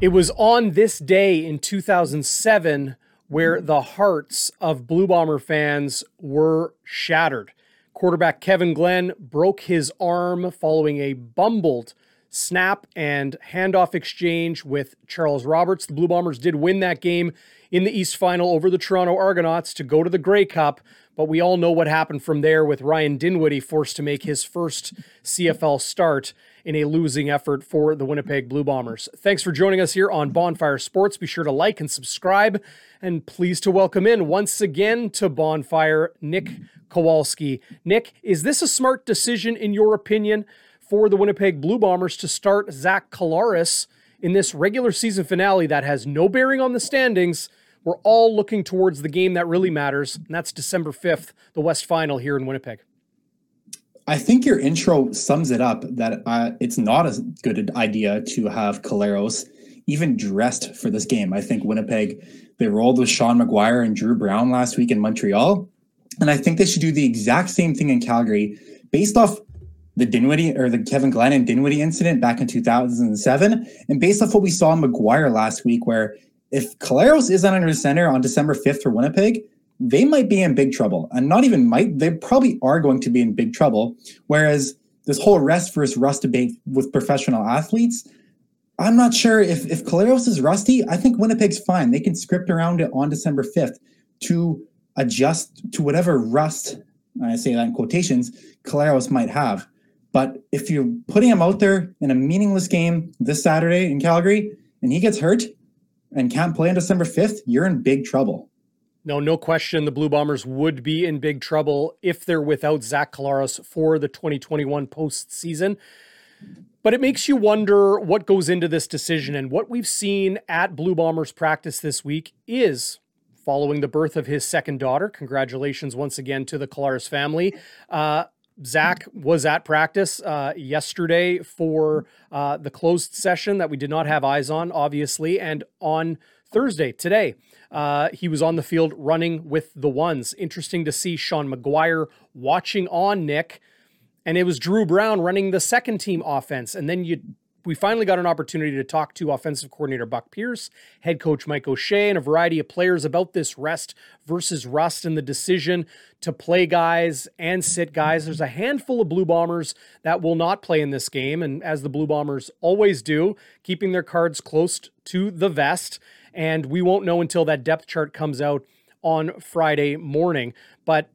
It was on this day in 2007 where the hearts of Blue Bomber fans were shattered. Quarterback Kevin Glenn broke his arm following a bumbled snap and handoff exchange with Charles Roberts. The Blue Bombers did win that game in the East Final over the Toronto Argonauts to go to the Grey Cup, but we all know what happened from there with Ryan Dinwiddie forced to make his first CFL start in a losing effort for the Winnipeg Blue Bombers. Thanks for joining us here on Bonfire Sports. Be sure to like and subscribe, and pleased to welcome in once again to Bonfire Nick Kowalski. Nick, is this a smart decision in your opinion for the Winnipeg Blue Bombers to start Zach Collaros in this regular season finale that has no bearing on the standings? We're all looking towards the game that really matters, and that's December 5th, the West Final here in Winnipeg. I think your intro sums it up that uh, it's not a good idea to have Collaros even dressed for this game. I think Winnipeg, they rolled with Sean McGuire and Dru Brown last week in Montreal. And I think they should do the exact same thing in Calgary based off the Dinwiddie or the Kevin Glenn and Dinwiddie incident back in 2007. And based off what we saw in McGuire last week, where if Collaros is not under center on December 5th for Winnipeg, they might be in big trouble. And not even might, they probably are going to be in big trouble. Whereas this whole rest versus rust debate with professional athletes, I'm not sure if, if Collaros is rusty. I think Winnipeg's fine. They can script around it on December 5th to adjust to whatever rust, I say that in quotations, Collaros might have. But if you're putting him out there in a meaningless game this Saturday in Calgary and he gets hurt and can't play on December 5th, you're in big trouble. No, no question. The Blue Bombers would be in big trouble if they're without Zach Collaros for the 2021 postseason. But it makes you wonder what goes into this decision. And what we've seen at Blue Bombers practice this week is following the birth of his second daughter. Congratulations once again to the Collaros family. Uh, Zach was at practice uh, yesterday for uh, the closed session that we did not have eyes on, obviously, and on Thursday, today. Uh, he was on the field running with the ones. Interesting to see Sean McGuire watching on Nick, and it was Dru Brown running the second team offense. And then you we finally got an opportunity to talk to offensive coordinator Buck Pierce, head coach Mike O'Shea, and a variety of players about this rest versus rust and the decision to play guys and sit guys. There's a handful of Blue Bombers that will not play in this game, and as the Blue Bombers always do, keeping their cards close to the vest and we won't know until that depth chart comes out on Friday morning. But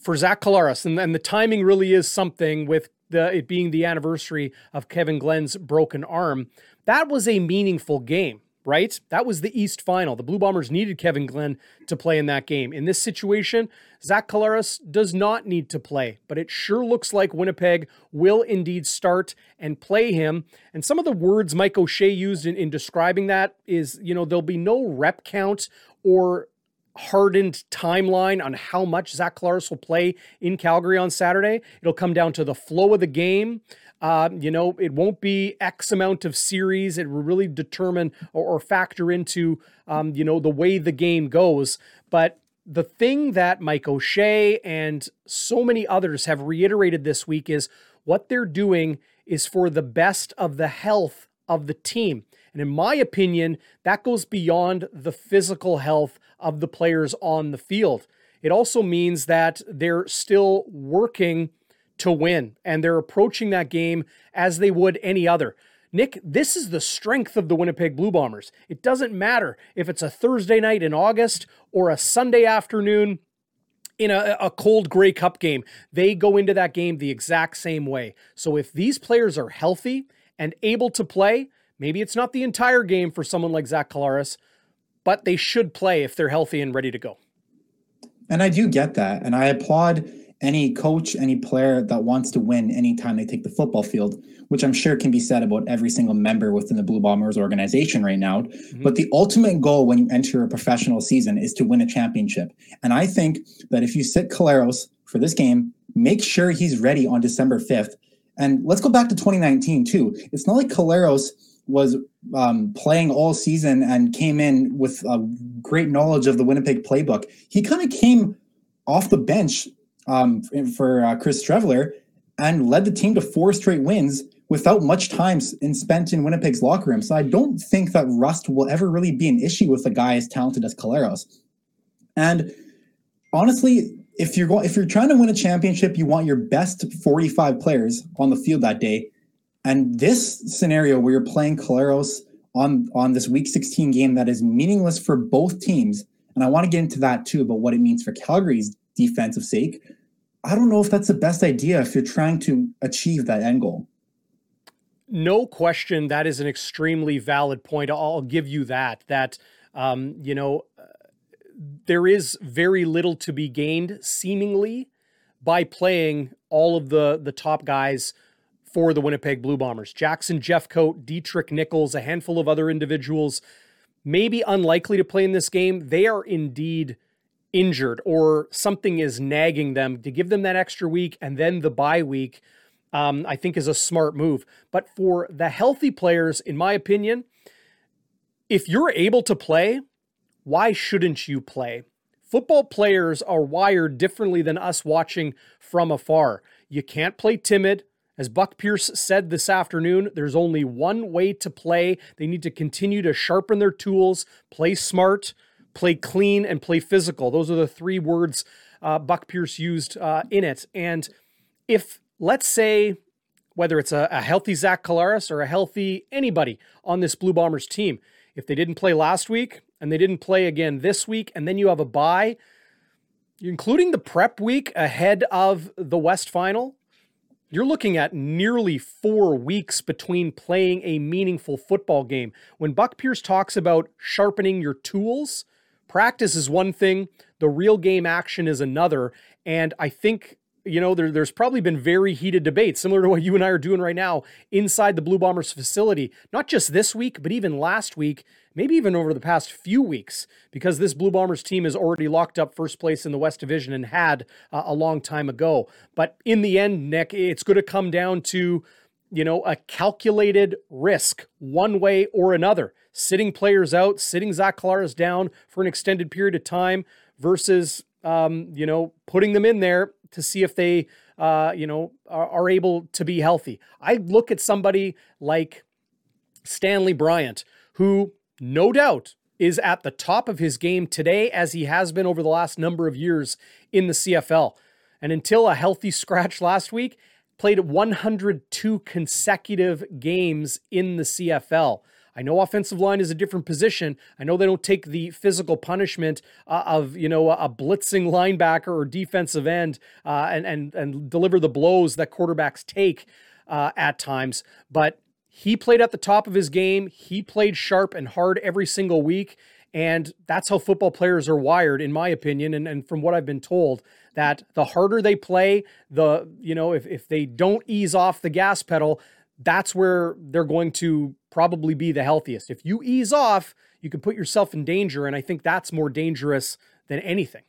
for Zach Collaros, and, and the timing really is something with the it being the anniversary of Kevin Glenn's broken arm. That was a meaningful game right? That was the East final. The Blue Bombers needed Kevin Glenn to play in that game. In this situation, Zach Collaros does not need to play, but it sure looks like Winnipeg will indeed start and play him. And some of the words Mike O'Shea used in, in describing that is, you know, there'll be no rep count or hardened timeline on how much Zach Collaros will play in Calgary on Saturday. It'll come down to the flow of the game. Uh, you know, it won't be X amount of series. It will really determine or, or factor into, um, you know, the way the game goes. But the thing that Mike O'Shea and so many others have reiterated this week is what they're doing is for the best of the health of the team. And in my opinion, that goes beyond the physical health of the players on the field. It also means that they're still working to win, and they're approaching that game as they would any other. Nick, this is the strength of the Winnipeg Blue Bombers. It doesn't matter if it's a Thursday night in August or a Sunday afternoon in a, a cold Grey Cup game. They go into that game the exact same way. So if these players are healthy and able to play, maybe it's not the entire game for someone like Zach Collaros, but they should play if they're healthy and ready to go. And I do get that. And I applaud any coach, any player that wants to win anytime they take the football field, which I'm sure can be said about every single member within the Blue Bombers organization right now. Mm-hmm. But the ultimate goal when you enter a professional season is to win a championship. And I think that if you sit Collaros for this game, make sure he's ready on December 5th. And let's go back to 2019 too. It's not like Collaros was um, playing all season and came in with a great knowledge of the Winnipeg playbook. He kind of came off the bench um, for uh, Chris Streveler and led the team to four straight wins without much time in, spent in Winnipeg's locker room. So I don't think that rust will ever really be an issue with a guy as talented as Collaros. And honestly, if you're going if you're trying to win a championship, you want your best 45 players on the field that day. And this scenario where you're playing Collaros on on this week 16 game that is meaningless for both teams, and I want to get into that too about what it means for Calgary's defensive sake. I don't know if that's the best idea if you're trying to achieve that end goal. No question, that is an extremely valid point. I'll give you that. That um, you know, there is very little to be gained, seemingly, by playing all of the the top guys for the Winnipeg Blue Bombers. Jackson Jeffcoat, Deatrick Nichols, a handful of other individuals, maybe unlikely to play in this game. They are indeed injured or something is nagging them to give them that extra week and then the bye week. Um, I think is a smart move. But for the healthy players, in my opinion, if you're able to play, why shouldn't you play? Football players are wired differently than us watching from afar. You can't play timid. As Buck Pierce said this afternoon, there's only one way to play. They need to continue to sharpen their tools, play smart, play clean, and play physical. Those are the three words uh, Buck Pierce used uh, in it. And if, let's say, whether it's a, a healthy Zach Collaros or a healthy anybody on this Blue Bombers team, if they didn't play last week and they didn't play again this week, and then you have a bye, including the prep week ahead of the West Final, you're looking at nearly four weeks between playing a meaningful football game. When Buck Pierce talks about sharpening your tools, practice is one thing, the real game action is another. And I think you know, there, there's probably been very heated debates, similar to what you and I are doing right now inside the Blue Bombers facility, not just this week, but even last week, maybe even over the past few weeks, because this Blue Bombers team is already locked up first place in the West Division and had uh, a long time ago. But in the end, Nick, it's going to come down to, you know, a calculated risk one way or another. Sitting players out, sitting Zach Collaros down for an extended period of time versus, um, you know, putting them in there to see if they, uh, you know, are, are able to be healthy. I look at somebody like Stanley Bryant, who no doubt is at the top of his game today, as he has been over the last number of years in the CFL. And until a healthy scratch last week, played 102 consecutive games in the CFL. I know offensive line is a different position. I know they don't take the physical punishment uh, of you know a blitzing linebacker or defensive end uh, and and and deliver the blows that quarterbacks take uh, at times. But he played at the top of his game. He played sharp and hard every single week. And that's how football players are wired, in my opinion, and, and from what I've been told, that the harder they play, the, you know, if, if they don't ease off the gas pedal, that's where they're going to probably be the healthiest. If you ease off, you can put yourself in danger. And I think that's more dangerous than anything.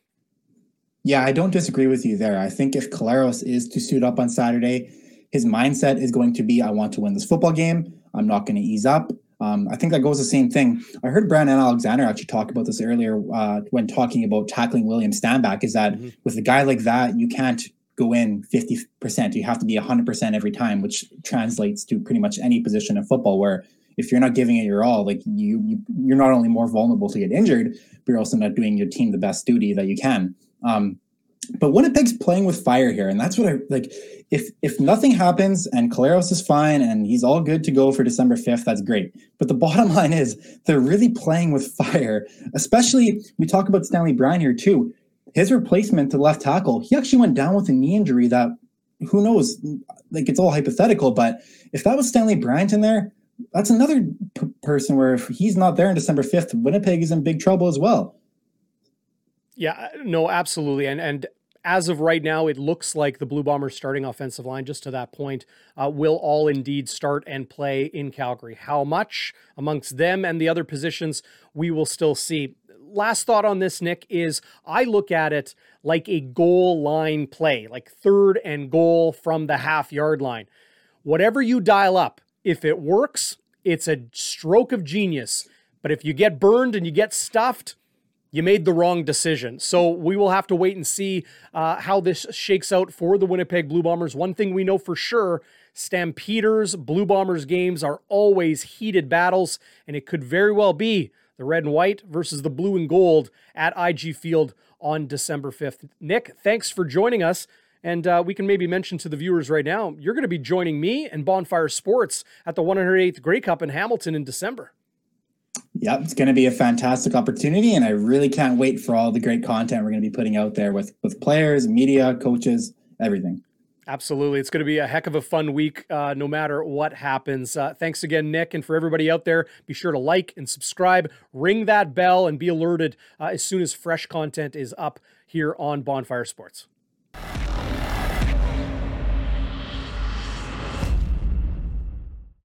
Yeah, I don't disagree with you there. I think if Collaros is to suit up on Saturday, his mindset is going to be I want to win this football game. I'm not going to ease up. Um, I think that goes the same thing. I heard Brandon Alexander actually talk about this earlier uh, when talking about tackling William Stanback. Is that mm-hmm. with a guy like that, you can't go in 50%. You have to be 100% every time, which translates to pretty much any position in football where if you're not giving it your all, like you, you you're not only more vulnerable to get injured, but you're also not doing your team the best duty that you can. Um, but Winnipeg's playing with fire here, and that's what I like. If if nothing happens and Collaros is fine and he's all good to go for December fifth, that's great. But the bottom line is they're really playing with fire. Especially we talk about Stanley Bryant here too his replacement to left tackle, he actually went down with a knee injury that who knows, like it's all hypothetical, but if that was Stanley Bryant in there, that's another p- person where if he's not there on December 5th, Winnipeg is in big trouble as well. Yeah, no, absolutely. And and as of right now, it looks like the Blue Bombers starting offensive line, just to that point, uh, will all indeed start and play in Calgary. How much amongst them and the other positions, we will still see last thought on this, Nick, is I look at it like a goal line play, like third and goal from the half yard line. Whatever you dial up, if it works, it's a stroke of genius. But if you get burned and you get stuffed, you made the wrong decision. So we will have to wait and see uh, how this shakes out for the Winnipeg Blue Bombers. One thing we know for sure Stampeders, Blue Bombers games are always heated battles, and it could very well be the red and white versus the blue and gold at IG Field on December 5th. Nick, thanks for joining us. And uh, we can maybe mention to the viewers right now, you're going to be joining me and Bonfire Sports at the 108th Grey Cup in Hamilton in December. Yep, it's going to be a fantastic opportunity, and I really can't wait for all the great content we're going to be putting out there with with players, media, coaches, everything. Absolutely. It's going to be a heck of a fun week, uh, no matter what happens. Uh, thanks again, Nick. And for everybody out there, be sure to like and subscribe, ring that bell, and be alerted uh, as soon as fresh content is up here on Bonfire Sports.